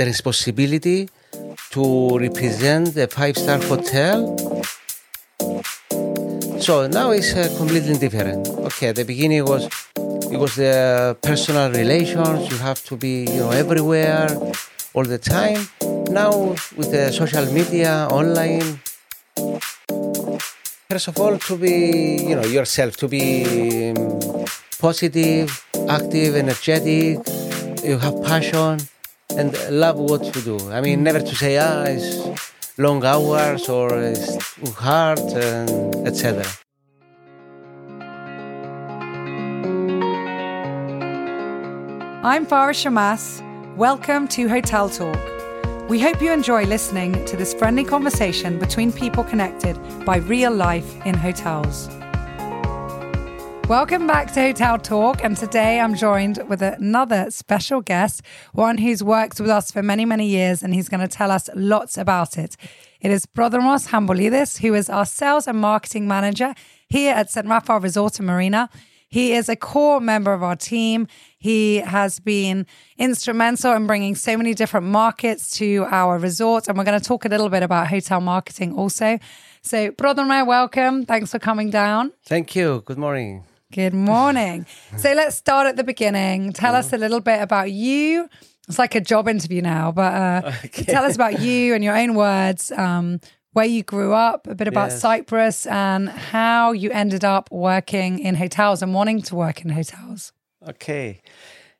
the responsibility to represent the five star hotel. So now it's uh, completely different. Okay, at the beginning it was it was the personal relations. You have to be you know everywhere all the time. Now with the social media, online. First of all, to be you know yourself, to be um, positive, active, energetic. You have passion and love what you do. I mean, never to say ah it's long hours or it's hard etc. I'm Farah Shammas. Welcome to Hotel Talk. We hope you enjoy listening to this friendly conversation between people connected by real life in hotels. Welcome back to Hotel Talk, and today I'm joined with another special guest, one who's worked with us for many, many years, and he's going to tell us lots about it. It is Prodromos Chamboulides, who is our sales and marketing manager here at St. Raphael Resort and Marina. He is a core member of our team. He has been instrumental in bringing so many different markets to our resort. And we're going to talk a little bit about hotel marketing also. So, Prodrome, welcome. Thanks for coming down. Thank you. Good morning. Good morning. so, let's start at the beginning. Tell us a little bit about you. It's like a job interview now, but uh, Okay. tell us about you and your own words. Um, where you grew up, a bit about Yes. Cyprus, and how you ended up working in hotels and wanting to work in hotels. Okay.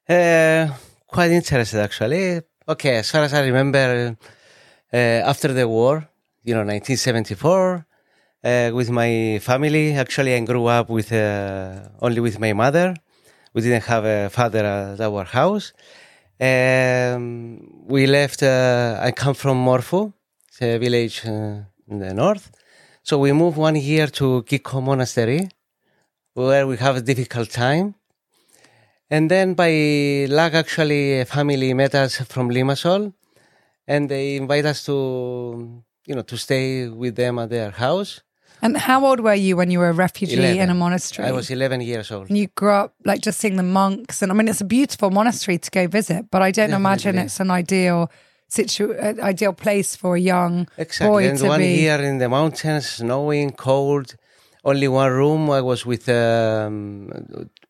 Uh, quite interested actually. Okay, as far as I remember, uh, after the war, you know, 1974, uh, with my family, actually, I grew up with uh, only with my mother. We didn't have a father at our house. Um, we left, uh, I come from Morphou, it's a village uh, in the north. So we moved one year to Kykko Monastery, where we have a difficult time. And then by luck, actually, a family met us from Limassol, and they invite us to, you know, to stay with them at their house. And how old were you when you were a refugee in a monastery? I was 11 years old. and you grew up like just seeing the monks, and I mean, it's a beautiful monastery to go visit, but I don't imagine it's an ideal situ- uh, ideal place for a young Exactly. boy and to one be. year in the mountains, snowing, cold, only one room. I was with, um,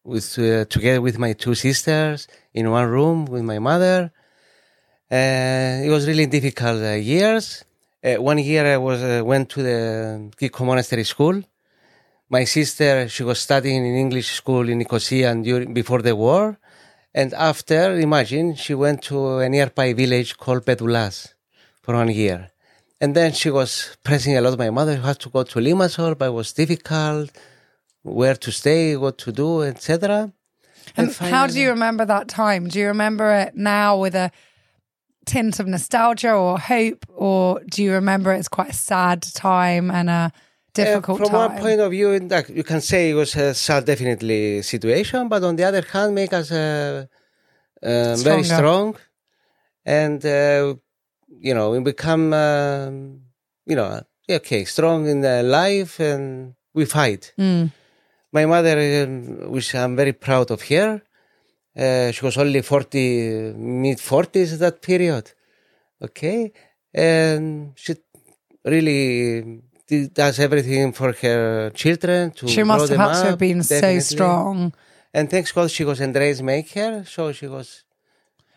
with uh, together with my two sisters in one room with my mother. Uh, it was really difficult uh, years. Uh, one year I was uh, went to the Kykko Monastery School. My sister she was studying in English school in Nicosia and during, before the war, and after imagine she went to a nearby village called Pedoulas for one year. And then she was pressing a lot. My mother had to go to Limassol, but it was difficult. Where to stay, what to do, etc. And how do you remember that time? Do you remember it now with a tint of nostalgia or hope, or do you remember it's quite a sad time and a difficult Uh, from time? one point of view, you can say it was a sad, definitely situation, but on the other hand, make us uh, uh, very strong, and uh, you know, we become, um, you know, okay, strong in uh, life, and we fight. Mm. My mother, um, which I'm very proud of her, uh, she was only 40, mid 40s at that period. Okay. And she really did- does everything for her children to She must have had up, been so strong. And thanks God she was a dressmaker, so she was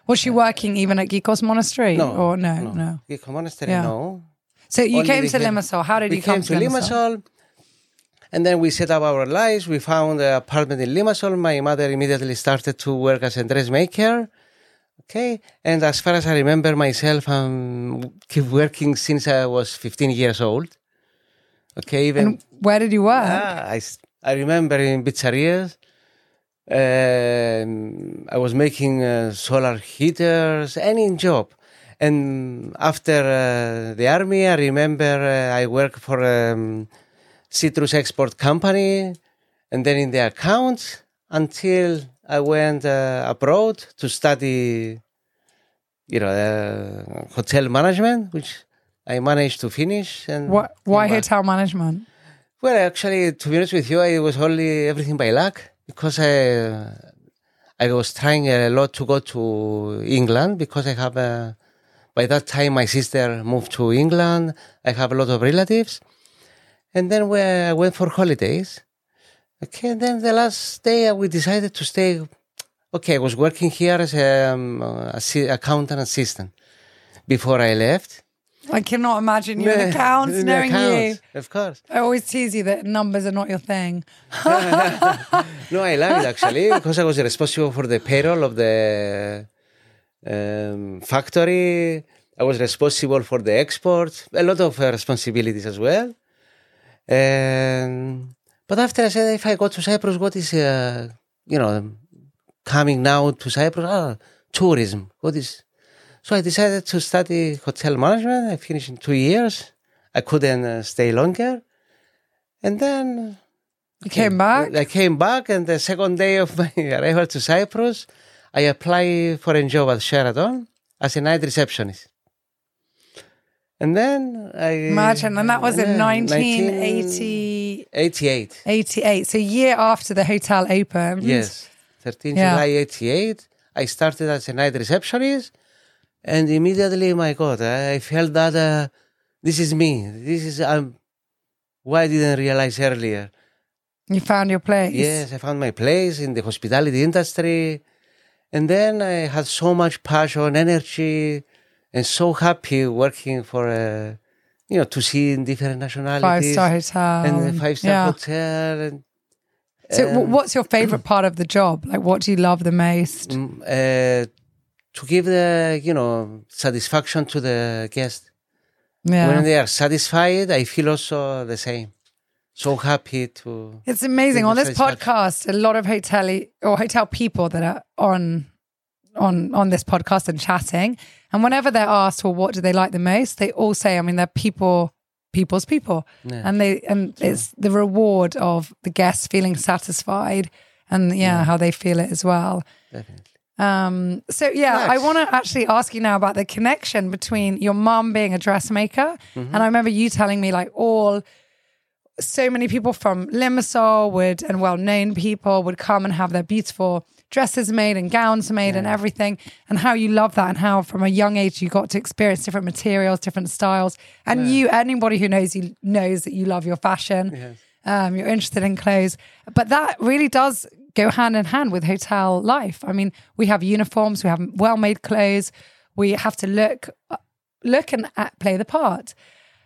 Was she working even at Kykkos Monastery? no, Or no, no. Kykko Monastery, Yeah. no. So you Only came to Limassol. How did you come to Limassol, and then we set up our lives. We found an apartment in Limassol. My mother immediately started to work as a dressmaker. Okay, and as far as I remember myself, I'm keep working since I was 15 years old. Okay, even And where did you work? Ah, I, I remember in pizzerias. Um, I was making uh, solar heaters, any job. And after uh, the army, I remember uh, I worked for um, citrus export company and then in the accounts until I went uh, abroad to study, you know, uh, hotel management, which I managed to finish. And Why, why hotel management? Well, actually, to be honest with you, it was only everything by luck because I I was trying a lot to go to England because I have a by that time, my sister moved to England. I have a lot of relatives. And then we I went for holidays. Okay, and then the last day uh, we decided to stay. Okay, I was working here as a um, accountant assistant before I left. I cannot imagine you in accounts, in knowing accounts, you. Of course. I always tease you that numbers are not your thing. No, I love it actually because I was responsible for the payroll of the um, factory. I was responsible for the export, a lot of uh, responsibilities as well. Um, but after I said, if I go to Cyprus, what is, uh, you know, coming now to Cyprus? Ah, tourism. What is? So I decided to study hotel management. I finished in two years. I couldn't uh, stay longer. And then You came back. I came back, and the second day of my arrival to Cyprus, I applied for a job at Sheraton as a night receptionist. And then I Imagine, and that was in Yeah, 1980. 88. 88. So a year after the hotel opened. Yes, 13 Yeah. July 88. I started as a night receptionist, and immediately, my God, I felt that uh, this is me. This is um, why I didn't realize earlier. You found your place. Yes, I found my place in the hospitality industry. And then I had so much passion, and energy, and so happy working for a, you know, to see in different Five nationalities. star hotel. And the five star Yeah. hotel. And, So, um, what's your favorite part of the job? Like, what do you love the most? mm, uh, to give the, you know, satisfaction to the guest. Yeah. When they are satisfied, I feel also the same. So happy to. It's amazing. On this podcast, a lot of hotel or hotel people that are on on on this podcast and chatting, and whenever they're asked, well, what do they like the most? They all say, I mean, they're people, people's people, Yeah. and they and it's the reward of the guests feeling satisfied, and yeah, how they feel it as well. Definitely. Um, so yeah, I want to actually ask you now about the connection between your mom being a dressmaker, Mm-hmm. and I remember you telling me like all so many people from Limassol would and well-known people would come and have their beautiful dresses made and gowns made and everything, and how you love that, and how from a young age you got to experience different materials, different styles, and you anybody who knows you knows that you love your fashion. Yes. Um, you're interested in clothes, but that really does go hand in hand with hotel life. I mean, we have uniforms, we have well-made clothes, we have to look, look and play the part.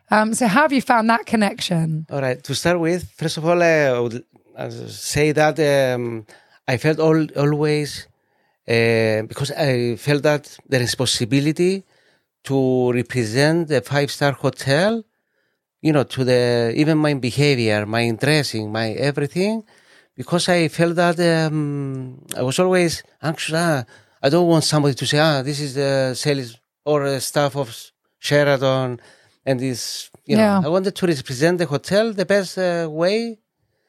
Um, so, how have you found that connection? All right. To start with, first of all, I would uh, say that um, I felt all, always uh, because I felt that the responsibility to represent the five star hotel, you know, to the even my behavior, my dressing, my everything, because I felt that um, I was always anxious. Ah, I don't want somebody to say, ah, this is the sales or uh, staff of Sheraton, and this, you know, Yeah. I wanted to represent the hotel the best uh, way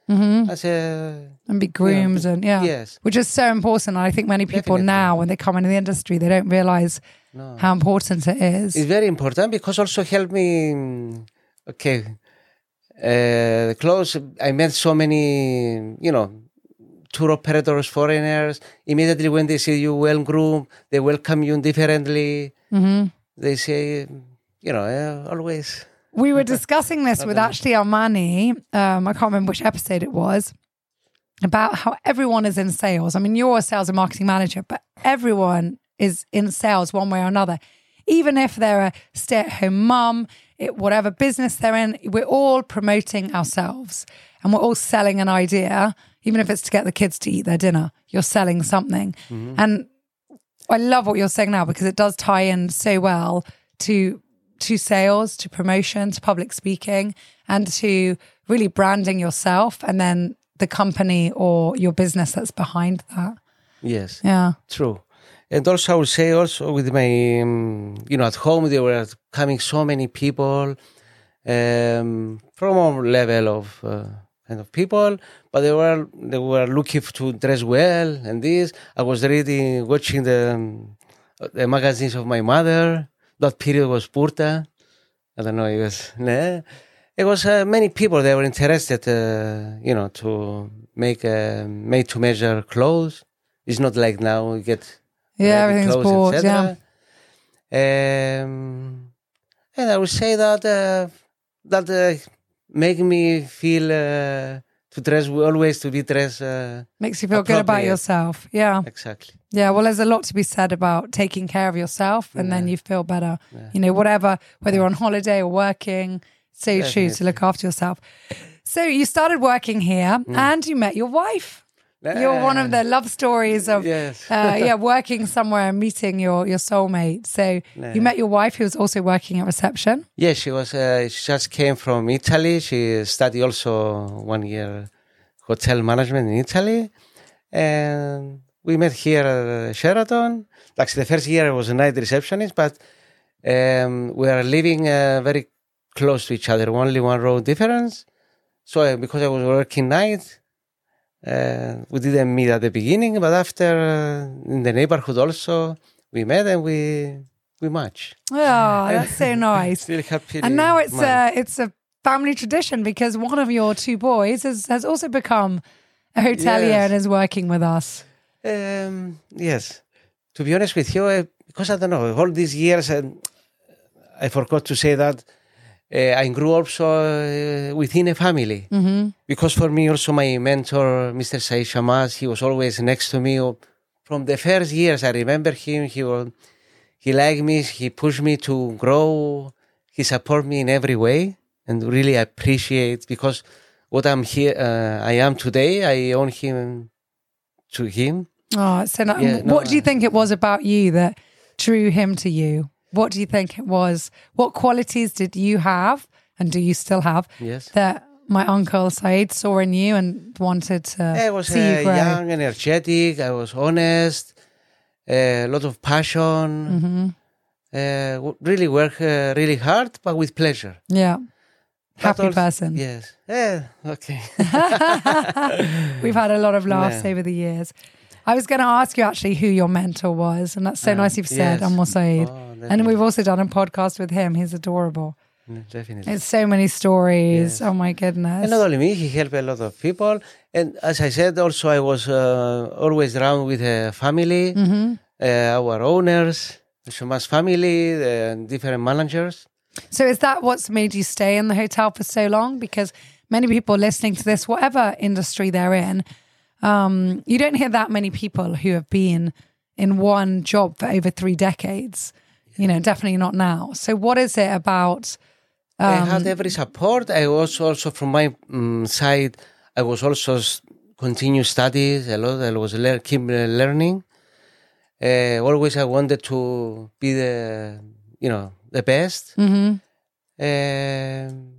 as a And be groomed and yeah, yes. which is so important. I think many people Definitely. now, when they come into the industry, they don't realize how important it is. It's very important because also helped me. Okay, uh, close. I met so many, you know, tour operators, foreigners. Immediately when they see you well groomed, they welcome you differently. They say, you know, uh, always. We were discussing this with actually Armani. Um, I can't remember which episode it was about how everyone is in sales. I mean, you're a sales and marketing manager, but everyone is in sales one way or another. Even if they're a stay-at-home mum, whatever business they're in, we're all promoting ourselves and we're all selling an idea. Even if it's to get the kids to eat their dinner, you're selling something. And I love what you're saying now because it does tie in so well to to sales, to promotion, to public speaking, and to really branding yourself and then the company or your business that's behind that. Yes. Yeah. True. And also, I would say also with my, um, you know, at home there were coming so many people um, from all level of uh, kind of people, but they were they were looking to dress well and this. I was reading, watching the um, the magazines of my mother. That period was Burda. I don't know. It was. Nah. It was uh, many people. that were interested, uh, you know, to make uh, made to measure clothes. It's not like now you get Yeah, everything's bought. Yeah. Um, I would say that uh, that uh, make me feel uh, to dress always to be dressed uh, Makes you feel good about yourself. Yeah. exactly. Yeah. Well, there's a lot to be said about taking care of yourself and then you feel better. You know, whatever, whether you're on holiday or working, so you choose to look after yourself. So you started working here Mm. and you met your wife. You're one of the love stories of Yes. uh, yeah, working somewhere and meeting your your soulmate. So you met your wife who was also working at reception. Yeah, she was. Uh, she just came from Italy. She studied also one year hotel management in Italy, and we met here at Sheraton. Like the first year, I was a night receptionist, but um, we are living uh, very close to each other, only one row difference. So uh, because I was working night, uh, we didn't meet at the beginning, but after uh, in the neighborhood also we met and we we match. Oh, that's so nice. Still happy. And now it's a it's a family tradition because one of your two boys has has also become a hotelier Yes. and is working with us. Um, yes. To be honest with you, uh, because I don't know, all these years, and I forgot to say that uh, I grew also uh, within a family. Mm-hmm. Because for me, also my mentor, Mr. Said Shammas, he was always next to me. From the first years, I remember him. He was, he liked me. He pushed me to grow. He support me in every way, and really appreciate because what I'm here, uh, I am today. I own him to him. Oh, so no, Yeah, no, what do you think it was about you that drew him to you? What do you think it was? What qualities did you have, and do you still have, Yes. that my uncle Said saw in you and wanted to I was see uh, you grow? young, energetic. I was honest, a lot of passion. Mm-hmm. Uh, really work uh, really hard, but with pleasure. Yeah, happy also- person. Yes. Yeah. Okay. We've had a lot of laughs Yeah. over the years. I was going to ask you actually who your mentor was, and that's so nice you've said, yes. Ammar Said. Oh, and we've also done a podcast with him. He's adorable. Mm, Definitely. It's so many stories. Yes. Oh my goodness. And not only me, he helped a lot of people. And as I said, also I was uh, always around with the family, Mm-hmm. uh, our owners, Shammas family, the different managers. So is that what's made you stay in the hotel for so long? Because many people listening to this, whatever industry they're in, um, you don't hear that many people who have been in one job for over three decades. You know, definitely not now. So what is it about? I Um, had every support. I was also from my um, side. I was also continue studies a lot. I was lear- keep learning. Uh, always I wanted to be the you know the best. mhm. Um,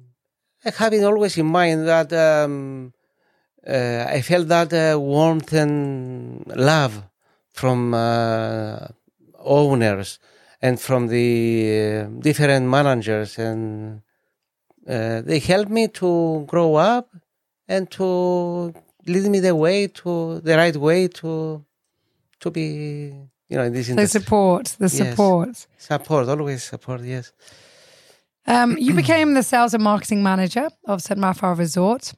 I having always in mind that um, uh, I felt that uh, warmth and love from uh, owners and from the uh, different managers, and uh, they helped me to grow up and to lead me the way to the right way to to be you know in this The support, the Yes. support. Support, always support. Yes. Um, you became the sales and marketing manager of St. Raphael Resort.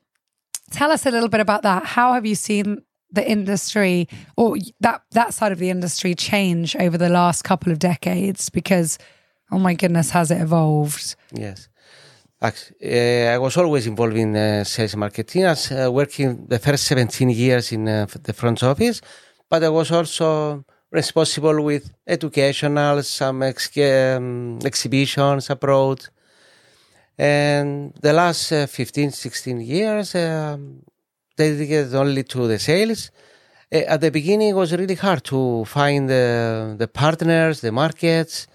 Tell us a little bit about that. How have you seen the industry or that that side of the industry change over the last couple of decades? Because, oh my goodness, has it evolved? Yes. Uh, I was always involved in uh, sales and marketing. I was uh, working the first 17 years in the front office, but I was also responsible with educational, some ex- um, exhibitions abroad. And the last uh, 15, 16 years, um, dedicated only to the sales. Uh, at the beginning, it was really hard to find the, partners, the markets.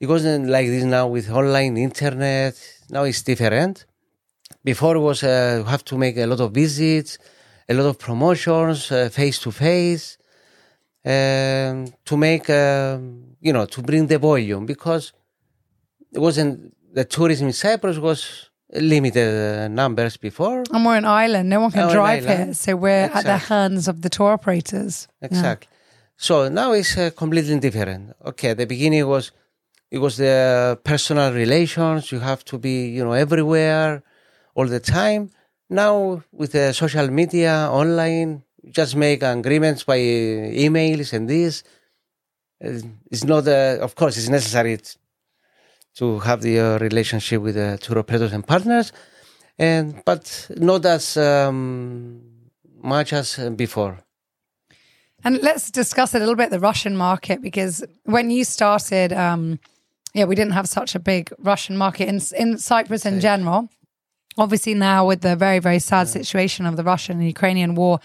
It wasn't like this now with online internet. Now it's different. Before it was uh, you have to make a lot of visits, a lot of promotions, face to face, to make um, you know to bring the volume because it wasn't the tourism in Cyprus was limited uh, numbers before. And we're an island. No one can Oh, drive here. So we're at the hands of the tour operators. Yeah. Exactly. So now it's uh, completely different. Okay, at the beginning it was it was the personal relations. You have to be you know everywhere all the time. Now with the social media, online, just make agreements by emails and this. It's not, uh, of course, it's necessary to have the uh, relationship with the tour operators and partners, and but not as um, much as before. And let's discuss a little bit the Russian market because when you started, um, yeah, we didn't have such a big Russian market in in Cyprus in general. Obviously, now with the very very sad situation of the Russian and Ukrainian war,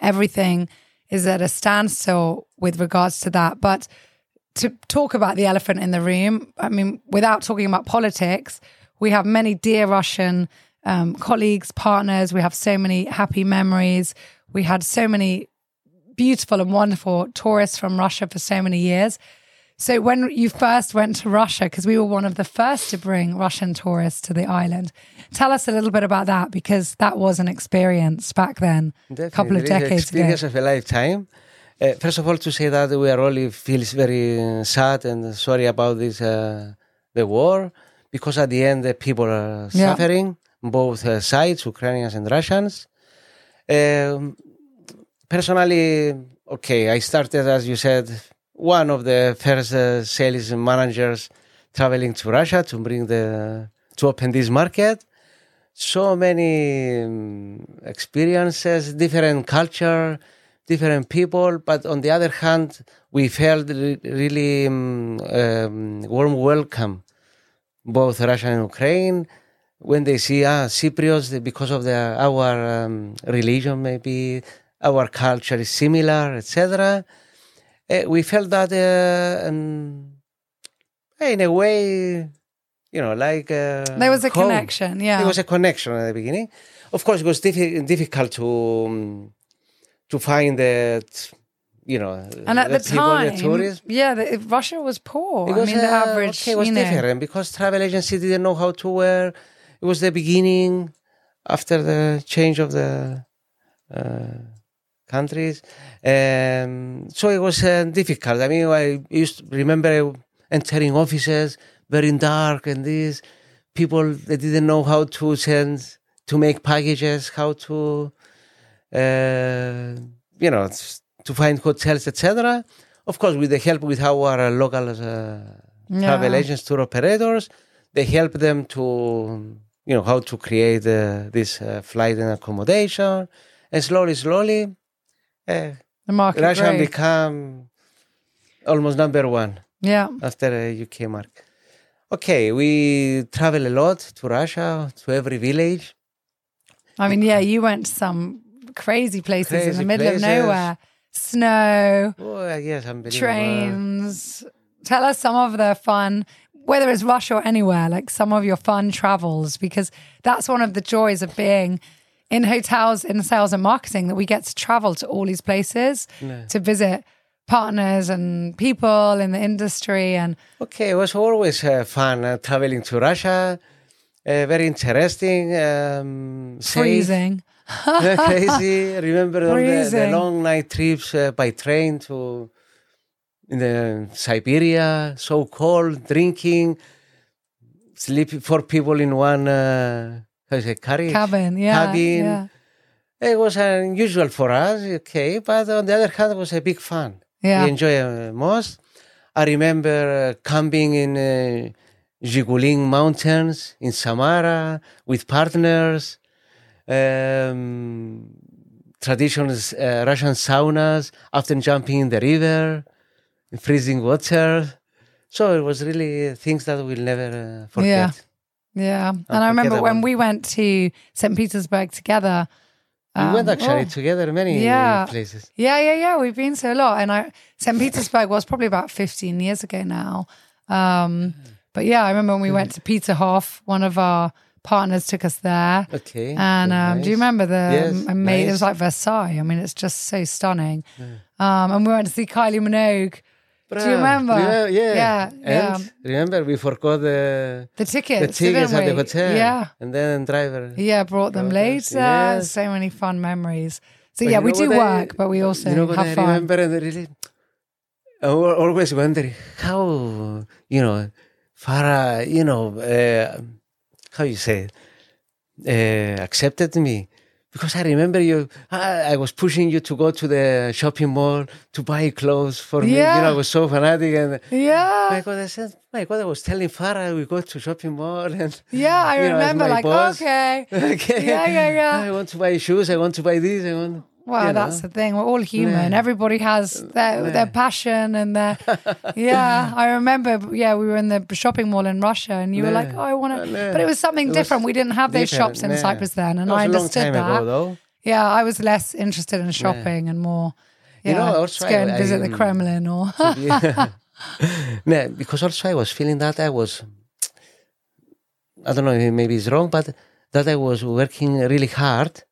everything is at a standstill with regards to that. But to talk about the elephant in the room, I mean, without talking about politics, we have many dear Russian um, colleagues, partners. We have so many happy memories. We had so many beautiful and wonderful tourists from Russia for so many years. So when you first went to Russia, because we were one of the first to bring Russian tourists to the island, tell us a little bit about that because that was an experience back then, a couple of decades experience ago. of a lifetime. Uh, first of all, to say that we are all feels very uh, sad and sorry about this uh, the war because at the end the people are Yeah. suffering, both uh, sides, Ukrainians and Russians. Um, personally, okay, I started as you said one of the first uh, sales managers traveling to Russia to bring the to open this market so many um, experiences, different culture, different people. But on the other hand, we felt re- really um, um, warm welcome, both Russia and Ukraine. When they see ah, Cypriots, because of the, our um, religion, maybe our culture is similar, etc. Uh, we felt that uh, um, in a way, you know, like uh, There was a home. connection, yeah. There was a connection at the beginning. Of course, it was diffi- difficult to um, to find that, you know, and at the, time, the yeah, the, Russia was poor. I Because, mean, the uh, average, okay, it was you know, different because travel agency didn't know how to wear. It was the beginning after the change of the uh, countries, um, so it was uh, difficult. I mean, I used to remember entering offices very dark and this people they didn't know how to send to make packages, how to uh, you know to find hotels, etc. Of course, with the help with our local uh, travel agents, tour operators, they help them to you know how to create uh, this uh, flight and accommodation, and slowly, slowly, uh, the market Russia grew. become almost number one yeah. after a UK market. Okay, we travel a lot to Russia, to every village. I mean, yeah, you went to some crazy places in the middle places. of nowhere. Snow, Oh, yes, unbelievable. trains. Tell us some of the fun, whether it's Russia or anywhere, like some of your fun travels, because that's one of the joys of being in hotels, in sales and marketing, that we get to travel to all these places to visit partners and people in the industry. And Okay, it was always uh, fun uh, traveling to Russia. Uh, very interesting. Um, freezing. crazy. Remember all the, the long night trips uh, by train to in the Siberia, so cold, drinking, sleep four people in one uh, how is it, carriage Cabin, yeah. cabin. yeah. It was unusual for us, okay, but on the other hand, it was a big fun. Yeah. We enjoy uh, most. I remember uh, camping in uh, Zhigulin Mountains in Samara with partners. Um, traditional uh, Russian saunas, often jumping in the river, in freezing water. So it was really things that we'll never uh, forget. Yeah. Yeah. And I remember when we went to St. Petersburg together. We went um, actually oh, together many Yeah. places. Yeah, yeah, yeah. We've been to a lot. And I St. Petersburg was probably about 15 years ago now. Um, but yeah, I remember when we went to Peterhof, one of our partners took us there. Okay. And um, do you remember the Yes, ama- it was like Versailles. I mean, it's just so stunning. Um, and we went to see Kylie Minogue. Do you remember? remem- yeah. Yeah, yeah. And remember, we forgot the, The tickets, the tickets, at the hotel. Yeah. And then driver. Yeah, brought them later. yes. So many fun memories. So But yeah, we do what I- work, but we also you know have I fun. remember and really, I always wondering how, you know, Farah, you know, uh, how you say, it, uh, accepted me. Because I remember you. I, I was pushing you to go to the shopping mall to buy clothes for me. You know, I was so fanatic, and my Yeah. God, I said, my God, I was telling Farah we go to shopping mall, and Yeah, I you know, remember like, boss. okay. okay, Yeah, yeah, yeah. I want to buy shoes. I want to buy this. I want. Well, you that's know. the thing. We're all human. Yeah. Everybody has their their passion and their. yeah, I remember. Yeah, we were in the shopping mall in Russia, and you were like, "Oh, I want to," uh, Yeah. but it was something It was different. We didn't have those shops in yeah. Cyprus then, and was I understood that. ago. Yeah, I was less interested in shopping and more. Yeah, You know, also let's go and I- visit I, the Kremlin or. Yeah. no, because also I was feeling that I was, I don't know, maybe it's wrong, but that I was working really hard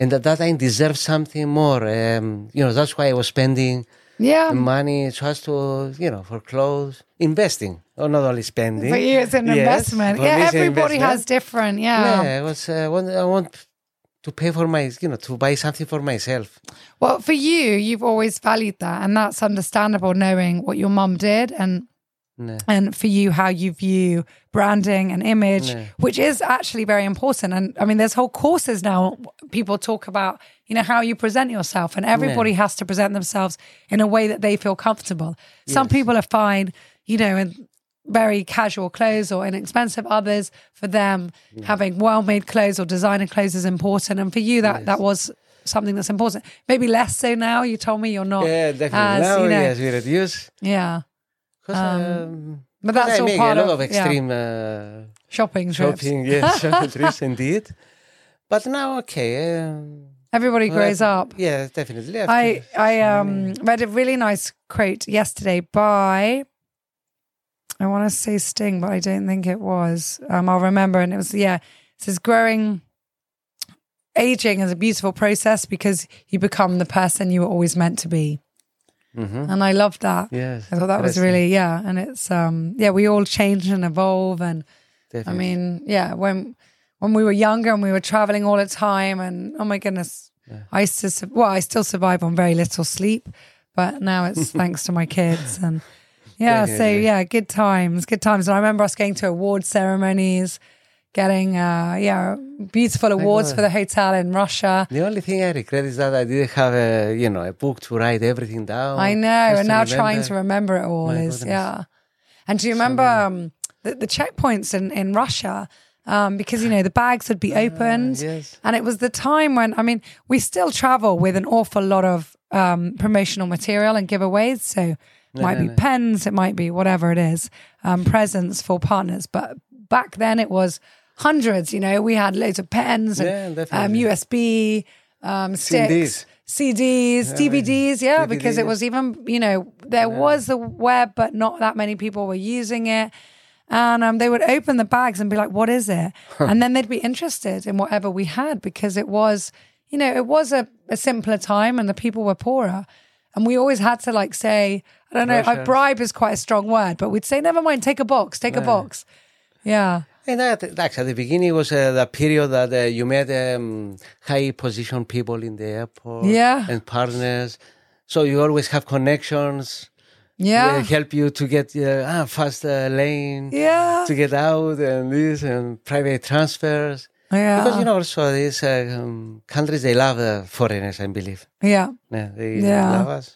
and that, that I deserve something more. Um, you know, that's why I was spending yeah, money just to, you know, for clothes, investing, or not only spending. for you it's an Yes, investment. Yeah, me it's an everybody has different. Yeah. Yeah, I was, uh, I want, I want to pay for my, you know, to buy something for myself. Well, for you, you've always valued that, and that's understandable, knowing what your mum did and No. and for you how you view branding and image Yeah. which is actually very important and i mean there's whole courses now people talk about you know how you present yourself and everybody has to present themselves in a way that they feel comfortable some Yes. people are fine you know in very casual clothes or inexpensive others for them having well-made clothes or designer clothes is important and for you that that was something that's important maybe less so now you told me you're not Yeah, definitely. as, now, you know, yes, we reduce. yeah 'cause, Um, um, but that's all part a lot of- of yeah. extreme uh, shopping trips shopping, yes, shopping trips indeed. But now, okay. Um, everybody well, grows I- up Yeah, definitely. I I um read a really nice quote yesterday by I want to say Sting, but I don't think it was. Um, I'll remember, and it was yeah. It says growing, aging is a beautiful process because you become the person you were always meant to be, Mhm. and I loved that. Yes, I thought that was really yeah, and it's um yeah we all change and evolve, and I mean yeah when when we were younger and we were traveling all the time, and oh my goodness, I used to su- well I still survive on very little sleep, but now it's thanks to my kids and yeah, so yeah, good times, good times. And I remember us going to award ceremonies, getting uh yeah beautiful awards for the hotel in Russia. the only thing I regret is that I didn't have a, you know, a book to write everything down. I know, and now trying to remember it all My is goodness. yeah. And do you remember um, the, the checkpoints in in Russia? Um, because you know the bags would be opened, Ah, yes. and it was the time when I mean we still travel with an awful lot of um, promotional material and giveaways. So it might no, be no. pens, it might be whatever it is, um, presents for partners. But back then it was hundreds. You know, we had loads of pens and Yeah, um. USB um, sticks. CDs. CDs, DVDs, yeah, because it was even, you know, there was the web, but not that many people were using it. And um, they would open the bags and be like, what is it? and then they'd be interested in whatever we had because it was, you know, it was a, a simpler time and the people were poorer. And we always had to like say, I don't know, Pressure. bribe is quite a strong word, but we'd say, never mind, take a box, take a box. Yeah. And that, actually, at the beginning it was uh, the period that uh, you met um, high position people in the airport Yeah. and partners. So you always have connections. Yeah. They help you to get uh, ah, fast uh, lane Yeah. to get out and this and private transfers. Yeah. Because you know also these uh, um, countries they love uh, foreigners, I believe. yeah. Yeah, they Yeah. love us.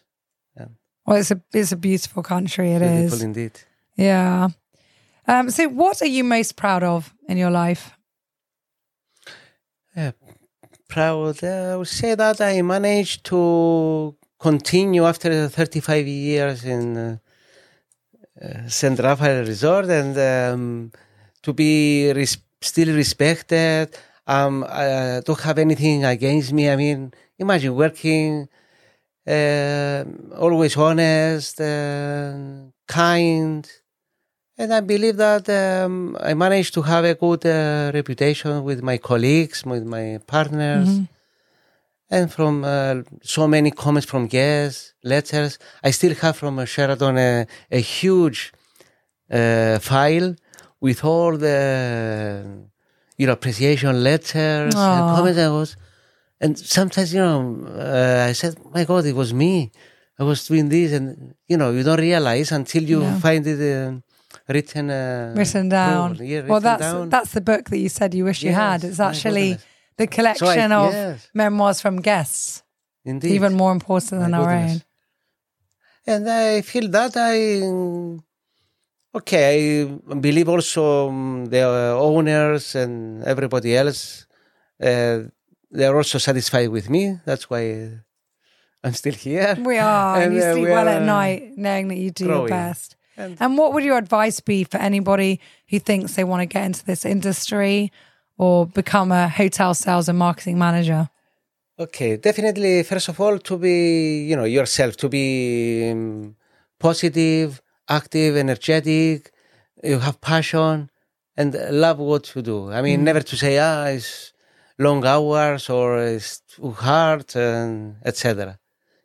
Well, it's a it's a beautiful country. It is. Beautiful indeed. Yeah. Um, so, what are you most proud of in your life? Yeah, proud. Uh, I would say that I managed to continue after 35 years in uh, uh, St. Raphael Resort and um, to be res- still respected. Um, I don't have anything against me. I mean, imagine working, uh, always honest, and kind. And I believe that um, I managed to have a good uh, reputation with my colleagues, with my partners, and from uh, so many comments from guests, letters. I still have from uh, Sheraton a, a huge uh, file with all the you know appreciation letters Aw. and comments. I was, and sometimes you know uh, I said, "My God, it was me. I was doing this," and you know you don't realize until you Yeah. find it. Uh, written uh, Written down. Yeah, well, that's down. that's the book that you said you wish you had. It's actually the collection of yes. memoirs from guests, Indeed. even more important than My our goodness. own. And I feel that I, okay, I believe also um, the owners and everybody else, uh, they're also satisfied with me. That's why I'm still here. We are, and, And, you uh, sleep we well at night, knowing that you do your best. And- And what would your advice be for anybody who thinks they want to get into this industry or become a hotel sales and marketing manager? Okay, definitely. First of all, to be you know yourself, to be um, positive, active, energetic. You have passion and love what you do. I mean, never to say ah it's long hours or it's too hard and etc.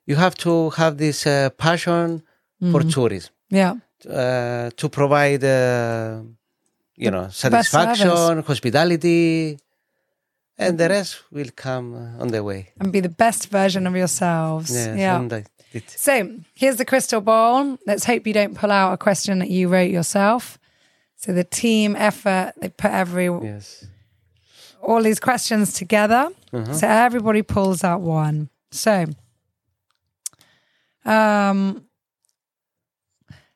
You have to have this uh, passion for tourism Yeah. Uh, to provide uh, you know satisfaction, hospitality, and the rest will come uh, on the way. And be the best version of yourselves. Yes, yeah. So here's the crystal ball. Let's hope you don't pull out a question that you wrote yourself. So the team effort, they put every Yes. all these questions together. Uh-huh. So everybody pulls out one. So um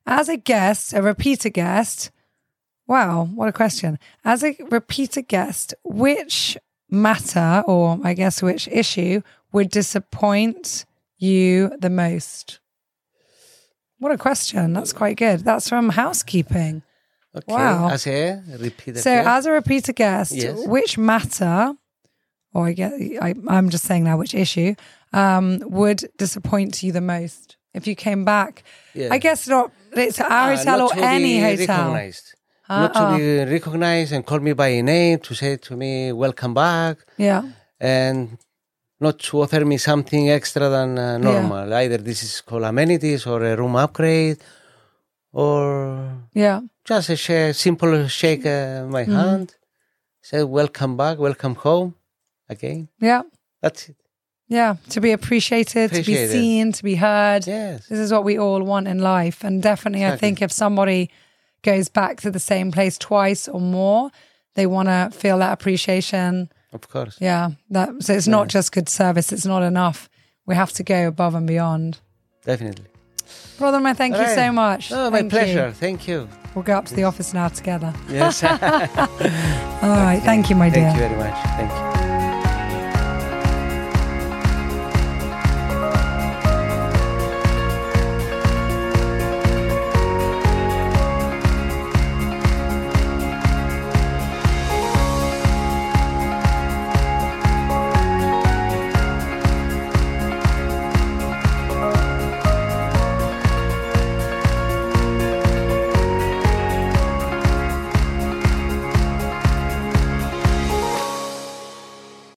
as a guest, a repeater guest, wow, what a question. As a repeater guest, which matter or I guess which issue would disappoint you the most? What a question. That's quite good. That's from housekeeping. Okay. Wow. As a repeater. So, guest. as a repeater guest, Yes. which matter, or I guess I, I'm just saying now, which issue um, would disappoint you the most if you came back? Yeah. I guess not. It's our hotel not or to any be hotel. Recognized. Not to be recognized and call me by name to say to me, welcome back, Yeah, and not to offer me something extra than uh, normal. Either this is called amenities or a room upgrade or yeah, just a sh- simple shake uh, my Mm-hmm. hand, say welcome back, welcome home again. yeah, That's it. Yeah. To be appreciated, to be seen, to be heard. Yes. This is what we all want in life. And definitely, I think if somebody goes back to the same place twice or more, they want to feel that appreciation. Of course. Yeah, that so it's not just good service; it's not enough. We have to go above and beyond. Definitely. Brother, my thank you right. so much. Oh, my Thank pleasure. you. Thank you. We'll go up to the office now together. Yes. All right, thank you, my dear. Thank you very much. Thank you.